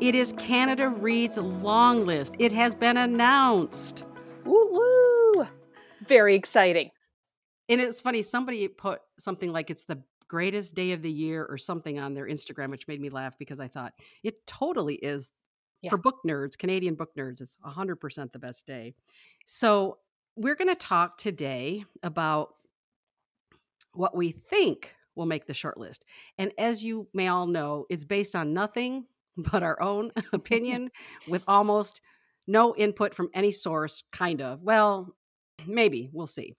It is Canada Reads long list. It has been announced. Woo woo! Very exciting. And it's funny, somebody put something like it's the greatest day of the year or something on their Instagram, which made me laugh because I thought it totally is yeah. for book nerds, Canadian book nerds, it's 100% the best day. So, we're going to talk today about what we think will make the shortlist. And as you may all know, it's based on nothing but our own opinion with almost no input from any source, kind of. Well, maybe, we'll see.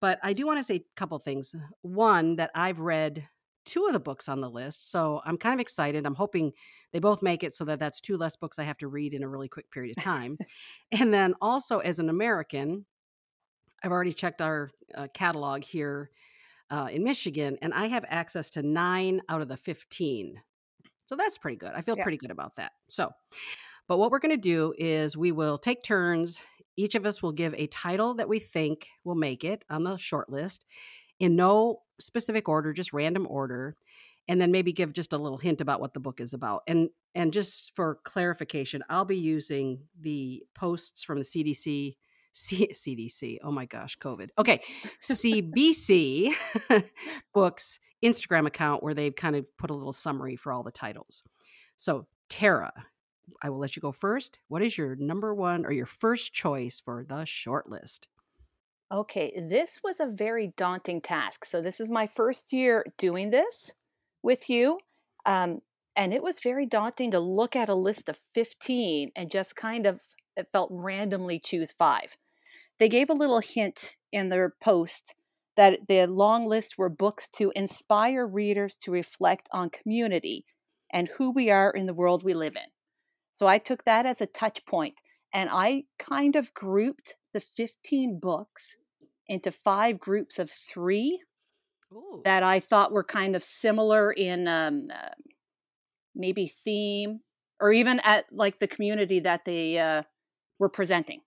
But I do want to say a couple things. One, that I've read two of the books on the list. So I'm kind of excited. I'm hoping they both make it so that that's two less books I have to read in a really quick period of time. and then also, as an American, I've already checked our uh, catalog here uh, in Michigan, and I have access to nine out of the 15. So that's pretty good. I feel yeah. pretty good about that. So, but what we're going to do is we will take turns. Each of us will give a title that we think will make it on the short list in no specific order, just random order, and then maybe give just a little hint about what the book is about. And and just for clarification, I'll be using the posts from the CDC C- CDC. Oh my gosh, COVID. Okay. CBC Books Instagram account where they've kind of put a little summary for all the titles. So, Tara, I will let you go first. What is your number one or your first choice for the short list? Okay, this was a very daunting task. So, this is my first year doing this with you. Um, and it was very daunting to look at a list of 15 and just kind of it felt randomly choose five. They gave a little hint in their post that the long list were books to inspire readers to reflect on community and who we are in the world we live in. So I took that as a touch point and I kind of grouped the 15 books into five groups of three Ooh. that I thought were kind of similar in um, uh, maybe theme or even at like the community that they uh, were presenting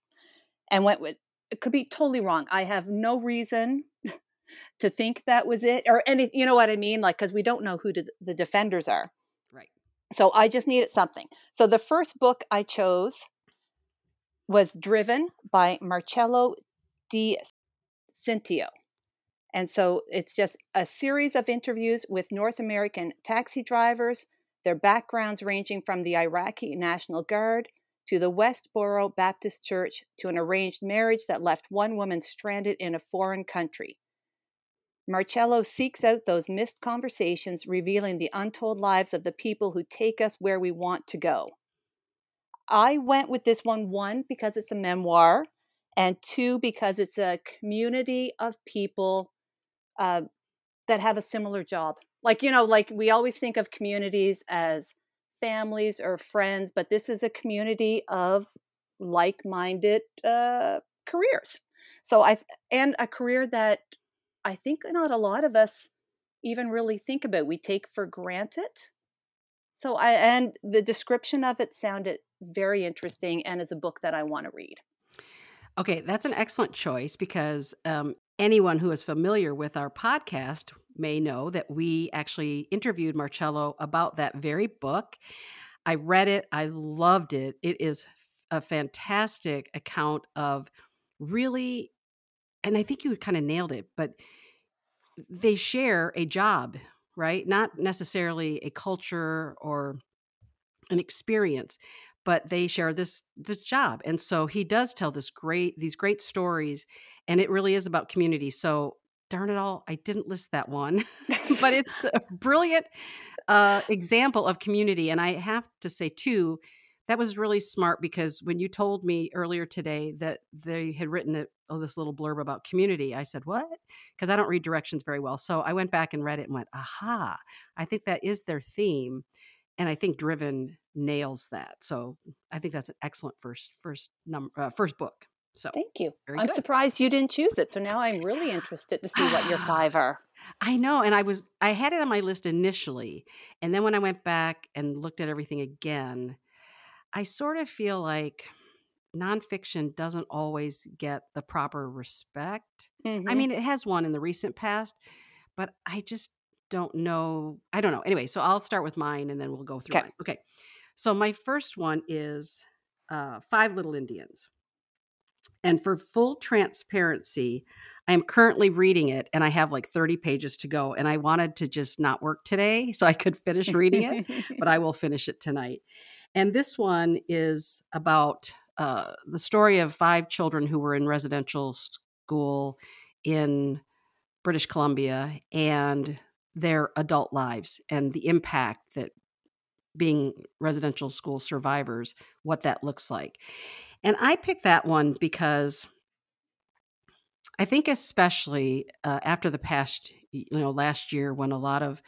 and went with it could be totally wrong. I have no reason to think that was it or any you know what I mean like cuz we don't know who the defenders are. Right. So I just needed something. So the first book I chose was Driven by Marcello Di Cintio. And so it's just a series of interviews with North American taxi drivers, their backgrounds ranging from the Iraqi National Guard to the Westboro Baptist Church to an arranged marriage that left one woman stranded in a foreign country. Marcello seeks out those missed conversations, revealing the untold lives of the people who take us where we want to go. I went with this one, one, because it's a memoir, and two, because it's a community of people uh, that have a similar job. Like, you know, like we always think of communities as families or friends, but this is a community of like minded uh, careers. So I and a career that I think not a lot of us even really think about. We take for granted. So I and the description of it sounded very interesting and is a book that I want to read. Okay, that's an excellent choice because um, anyone who is familiar with our podcast may know that we actually interviewed Marcello about that very book. I read it, I loved it. It is a fantastic account of really, and I think you kind of nailed it, but they share a job, right? Not necessarily a culture or an experience, but they share this this job. And so he does tell this great these great stories and it really is about community. So darn it all, I didn't list that one, but it's a brilliant uh, example of community. And I have to say, too, that was really smart because when you told me earlier today that they had written a, oh, this little blurb about community, I said, what? Because I don't read directions very well. So I went back and read it and went, aha, I think that is their theme. And I think Driven nails that. So I think that's an excellent first first number uh, first book. So thank you. I'm good. surprised you didn't choose it. So now I'm really interested to see what your five are. I know. And I was, I had it on my list initially. And then when I went back and looked at everything again, I sort of feel like nonfiction doesn't always get the proper respect. Mm-hmm. I mean, it has one in the recent past, but I just don't know. I don't know. Anyway, so I'll start with mine and then we'll go through okay. Okay. So my first one is uh, Five Little Indians. And for full transparency, I am currently reading it and I have like 30 pages to go. And I wanted to just not work today so I could finish reading it, but I will finish it tonight. And this one is about uh, the story of five children who were in residential school in British Columbia and their adult lives and the impact that being residential school survivors, what that looks like. And I picked that one because I think, especially uh, after the past, you know, last year when a lot of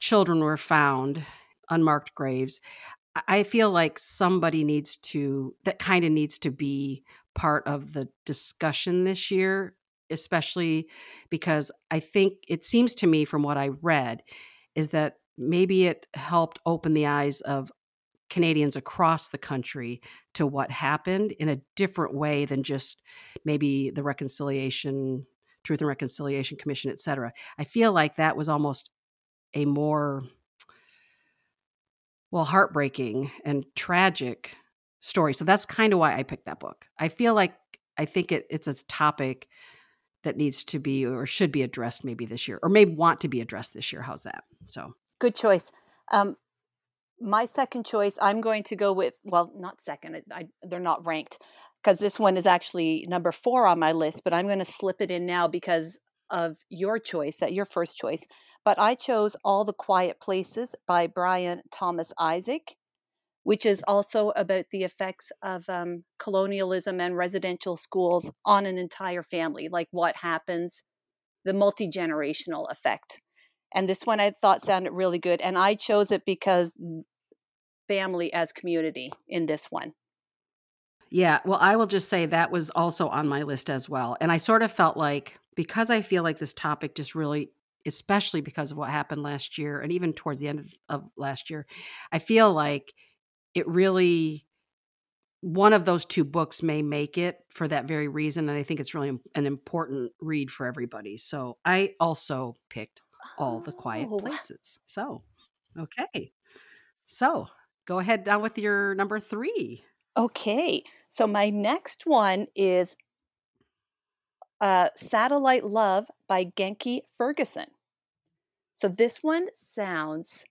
children were found unmarked graves, I feel like somebody needs to, that kind of needs to be part of the discussion this year, especially because I think it seems to me from what I read is that maybe it helped open the eyes of Canadians across the country to what happened in a different way than just maybe the reconciliation truth and reconciliation commission et cetera. I feel like that was almost a more well heartbreaking and tragic story. So that's kind of why i picked that book. I feel like i think it, it's a topic that needs to be or should be addressed maybe this year or may want to be addressed this year. How's that? So good choice. Um, my second choice, I'm going to go with, well, not second, I, they're not ranked because this one is actually number four on my list, but I'm going to slip it in now because of your choice, that your first choice. But I chose All the Quiet Places by Brian Thomas Isaac, which is also about the effects of um, colonialism and residential schools on an entire family, like what happens, the multi generational effect. And this one I thought sounded really good. And I chose it because family as community in this one. Yeah, well, I will just say that was also on my list as well. And I sort of felt like because I feel like this topic just really, especially because of what happened last year and even towards the end of, of last year, I feel like it really one of those two books may make it for that very reason and i think it's really an important read for everybody so i also picked all the quiet oh. places so okay so go ahead down with your number three. Okay. So my next one is uh, Satellite Love by Genki Ferguson. So this one sounds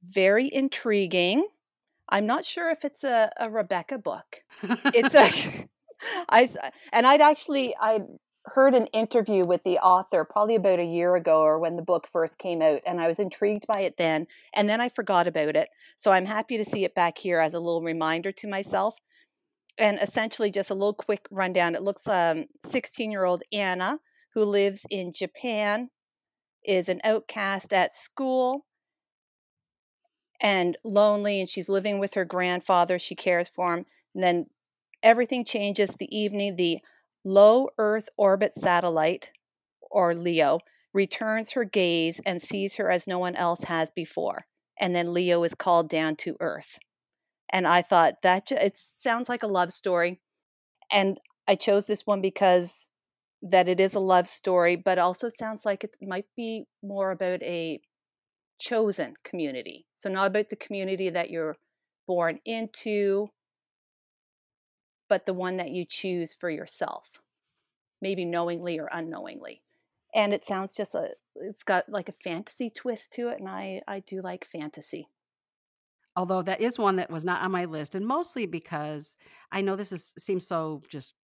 very intriguing. I'm not sure if it's a, a Rebecca book. It's a I and I'd actually I heard an interview with the author probably about a year ago or when the book first came out and I was intrigued by it then and then I forgot about it. So I'm happy to see it back here as a little reminder to myself. And essentially just a little quick rundown. It looks um 16-year-old Anna who lives in Japan is an outcast at school and lonely and she's living with her grandfather. She cares for him. And then everything changes the evening the Low Earth Orbit Satellite, or LEO, returns her gaze and sees her as no one else has before. And then Leo is called down to Earth. And I thought that it sounds like a love story. And I chose this one because that it is a love story, but also sounds like it might be more about a chosen community. So, not about the community that you're born into but the one that you choose for yourself, maybe knowingly or unknowingly. And it sounds just a, it's got like a fantasy twist to it. And I, I do like fantasy. Although that is one that was not on my list, and mostly because I know this is seems so just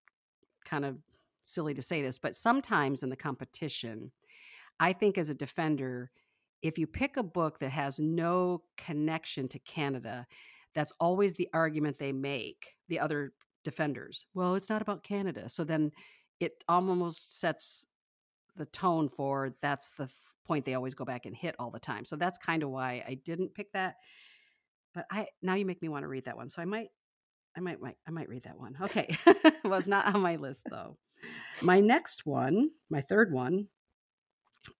kind of silly to say this, but sometimes in the competition, I think as a defender, if you pick a book that has no connection to Canada, that's always the argument they make. The other defenders. Well, it's not about Canada. So then it almost sets the tone for that's the point they always go back and hit all the time. So that's kind of why I didn't pick that. But I now you make me want to read that one. So I might I might, might I might read that one. Okay. it's not on my list though. My next one, my third one,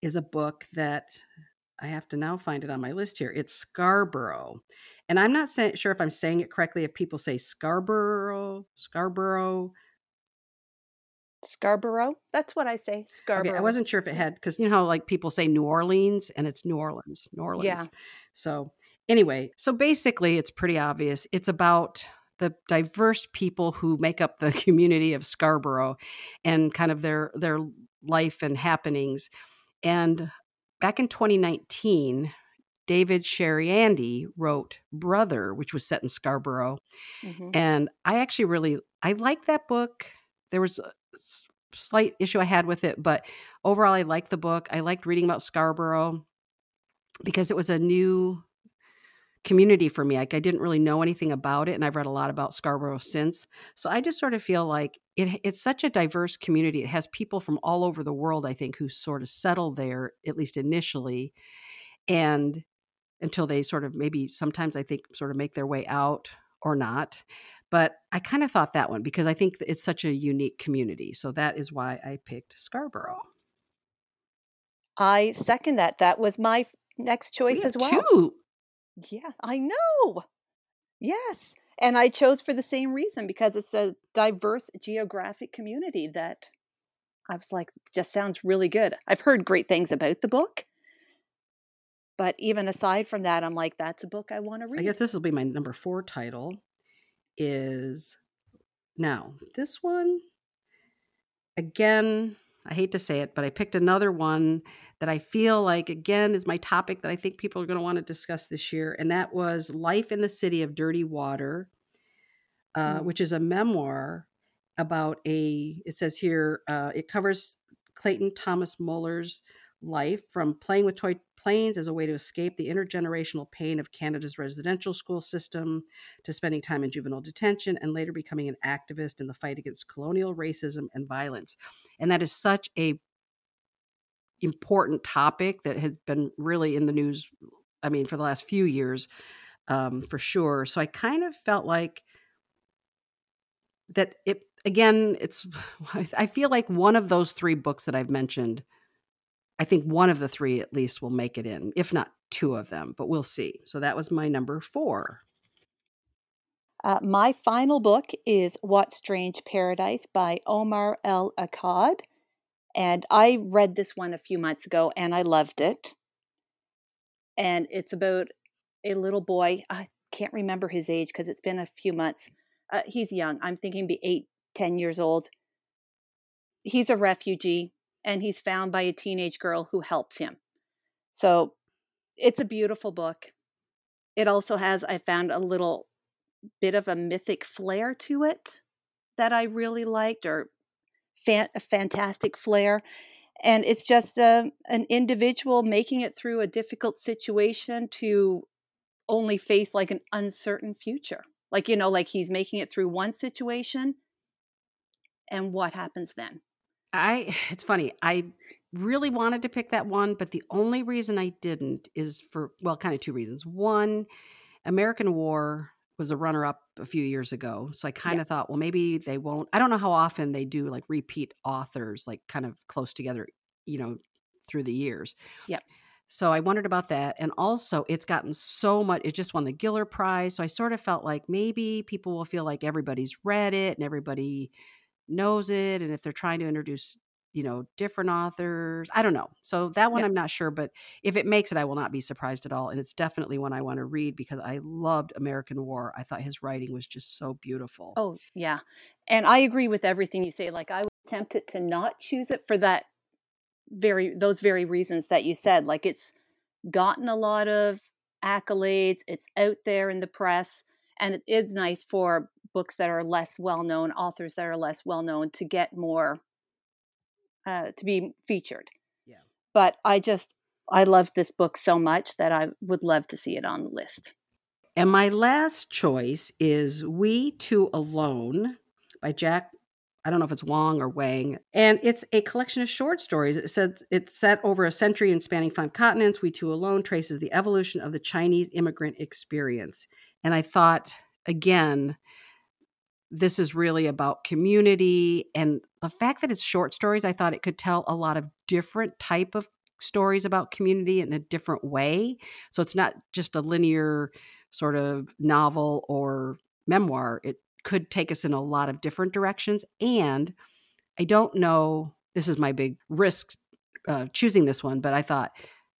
is a book that I have to now find it on my list here. It's Scarborough. And I'm not say- sure if I'm saying it correctly. If people say Scarborough, Scarborough, Scarborough. That's what I say. Scarborough. Okay, I wasn't sure if it had because you know how like people say New Orleans and it's New Orleans, New Orleans. Yeah. So Anyway, so basically, it's pretty obvious. It's about the diverse people who make up the community of Scarborough and kind of their their life and happenings. And back in 2019, David Chariandy wrote Brother, which was set in Scarborough. Mm-hmm. And I actually really I like that book. There was a slight issue I had with it, but overall I liked the book. I liked reading about Scarborough because it was a new community for me. Like I didn't really know anything about it, and I've read a lot about Scarborough since. So I just sort of feel like it, it's such a diverse community. It has people from all over the world, I think, who sort of settle there at least initially, and until they sort of maybe sometimes I think sort of make their way out or not. But I kind of thought that one because I think it's such a unique community. So that is why I picked Scarborough. I second that. That was my next choice as well. Two. Yeah, I know. Yes. And I chose for the same reason because it's a diverse geographic community that I was like, just sounds really good. I've heard great things about the book. But even aside from that, I'm like, that's a book I want to read. I guess this will be my number four title. Is now this one again I hate to say it, but I picked another one that I feel like, again, is my topic that I think people are going to want to discuss this year. And that was Life in the City of Dirty Water, uh, mm. which is a memoir about a, it says here, uh, it covers Clayton Thomas Muller's life from playing with toy planes as a way to escape the intergenerational pain of Canada's residential school system to spending time in juvenile detention and later becoming an activist in the fight against colonial racism and violence. And that is such a important topic that has been really in the news I mean for the last few years um, for sure. So I kind of felt like that it again it's I feel like one of those three books that I've mentioned I think one of the three at least will make it in, if not two of them, but we'll see. So that was my number four. Uh, my final book is What Strange Paradise by Omar El Akkad. And I read this one a few months ago and I loved it. And it's about a little boy. I can't remember his age because it's been a few months. Uh, he's young. I'm thinking be eight, ten years old. He's a refugee and he's found by a teenage girl who helps him. So it's a beautiful book. It also has, I found, a little bit of a mythic flair to it that I really liked, or fan- a fantastic flair. And it's just a, uh, an individual making it through a difficult situation to only face like an uncertain future. Like, you know, like he's making it through one situation and what happens then. I it's funny. I really wanted to pick that one, but the only reason I didn't is for well, kind of two reasons. One, American War was a runner up a few years ago. So I kind of thought, well, maybe they won't. I don't know how often they do like repeat authors, like kind of close together, you know, through the years. Yep. So I wondered about that. And also, it's gotten so much, it just won the Giller Prize. So I sort of felt like maybe people will feel like everybody's read it and everybody knows it and if they're trying to introduce you know different authors i don't know. So that one yep. i'm not sure but if it makes it i will not be surprised at all and it's definitely one i want to read because i loved american war. I thought his writing was just so beautiful. Oh yeah and i agree with everything you say like i was tempted to not choose it for that very those very reasons that you said like it's gotten a lot of accolades it's out there in the press and it is nice for books that are less well known, authors that are less well known, to get more uh, to be featured. Yeah. But I just I love this book so much that I would love to see it on the list. And my last choice is We Two Alone by Jack. I don't know if it's Wong or Wang. And it's a collection of short stories. It says it's set over a century and spanning five continents. We Two Alone traces the evolution of the Chinese immigrant experience. And I thought, again, this is really about community and the fact that it's short stories i thought it could tell a lot of different type of stories about community in a different way so it's not just a linear sort of novel or memoir it could take us in a lot of different directions and i don't know this is my big risk uh, choosing this one but i thought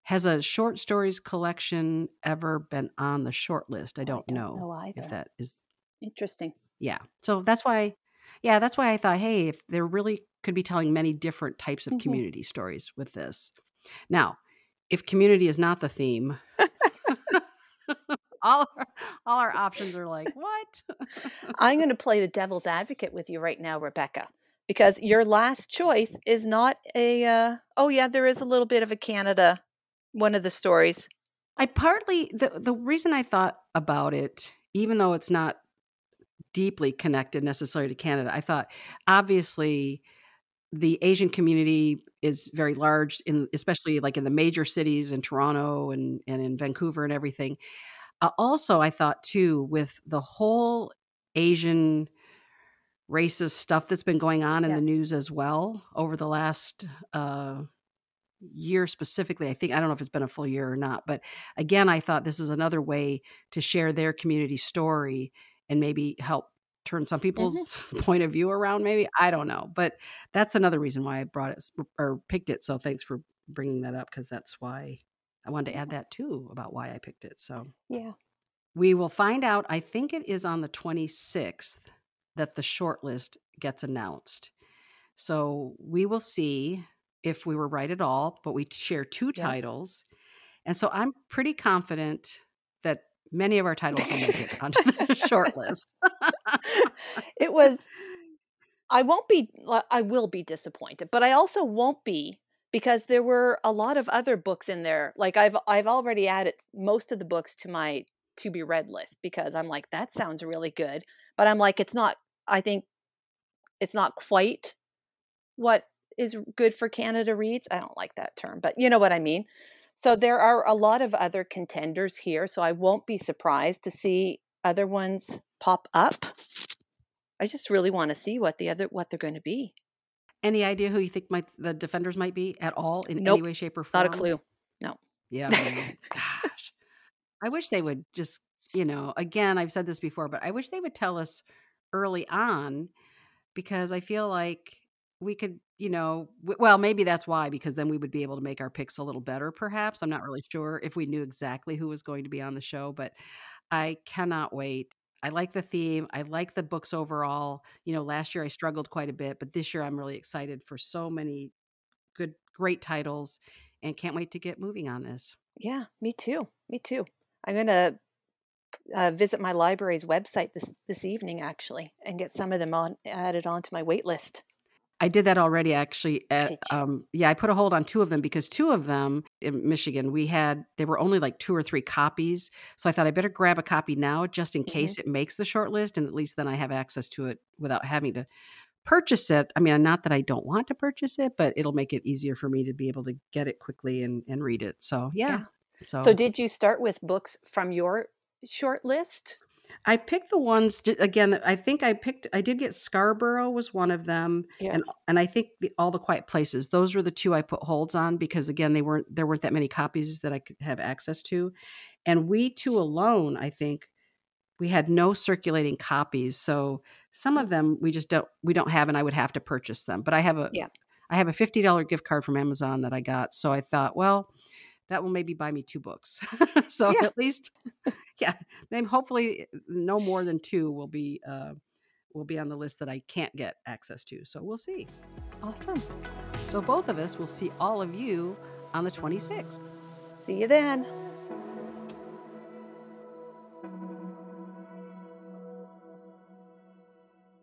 Has a short stories collection ever been on the short list? I don't, I don't know, know either. if that is Interesting. Yeah. So that's why yeah, that's why I thought, hey, if there really could be telling many different types of Mhm. community stories with this. Now, if community is not the theme, all our, all our options are like, what? I'm going to play the devil's advocate with you right now, Rebecca, because your last choice is not a, uh, oh, yeah, there is a little bit of a Canada, one of the stories. I partly the the reason I thought about it, even though it's not deeply connected necessarily to Canada, I thought obviously the Asian community is very large in especially like in the major cities in Toronto and and in Vancouver and everything. Uh, also, I thought too with the whole Asian racist stuff that's been going on in Yeah. the news as well over the last uh year specifically i think i don't know if it's been a full year or not but again i thought this was another way to share their community story and maybe help turn some mm-hmm. people's point of view around maybe i don't know but that's another reason why i brought it or picked it so thanks for bringing that up because that's why i wanted to add that too about why i picked it so Yeah. we will find out i think it is on the 26th that the shortlist gets announced so we will see if we were right at all, but we share two Yeah. titles. And so I'm pretty confident many of our titles will make it onto the short list. it was i won't be i will be disappointed but i also won't be because there were a lot of other books in there. Like i've i've already added most of the books to my to be read list because i'm like that sounds really good but i'm like it's not i think it's not quite what is good for canada reads. I don't like that term but you know what i mean so there are a lot of other contenders here so i won't be surprised to see other ones pop up I just really want to see what the other what they're going to be. Any idea who you think might the defenders might be at all in Nope. any way, shape, or form? Not a clue. No. Yeah. Gosh. I wish they would just, you know, again, I've said this before, but I wish they would tell us early on because I feel like we could, you know, well, maybe that's why, because then we would be able to make our picks a little better, perhaps. I'm not really sure if we knew exactly who was going to be on the show, but I cannot wait. I like the theme. I like the books overall. You know, last year I struggled quite a bit, but this year I'm really excited for so many good, great titles and can't wait to get moving on this. Yeah, me too. Me too. I'm going to uh, visit my library's website this this evening actually and get some of them on added onto my wait list. I did that already, actually. At, um, yeah, I put a hold on two of them because two of them in Michigan, we had, they were only like two or three copies. So I thought I better grab a copy now just in Mhm. case it makes the short list. And at least then I have access to it without having to purchase it. I mean, not that I don't want to purchase it, but it'll make it easier for me to be able to get it quickly and, and read it. So, yeah. Yeah. So, So did you start with books from your short list? I picked the ones again. I think I picked. I did get Scarborough was one of them, Yeah. and and I think the, all the Quiet Places. Those were the two I put holds on because again they weren't there weren't that many copies that I could have access to, and we two alone. I think we had no circulating copies, so some of them we just don't we don't have, and I would have to purchase them. But I have a Yeah. I have a fifty dollar gift card from Amazon that I got, so I thought, well, that will maybe buy me two books. so Yeah. at least, yeah, maybe hopefully no more than two will be uh, will be on the list that I can't get access to. So we'll see. Awesome. So both of us will see all of you on the 26th. See you then.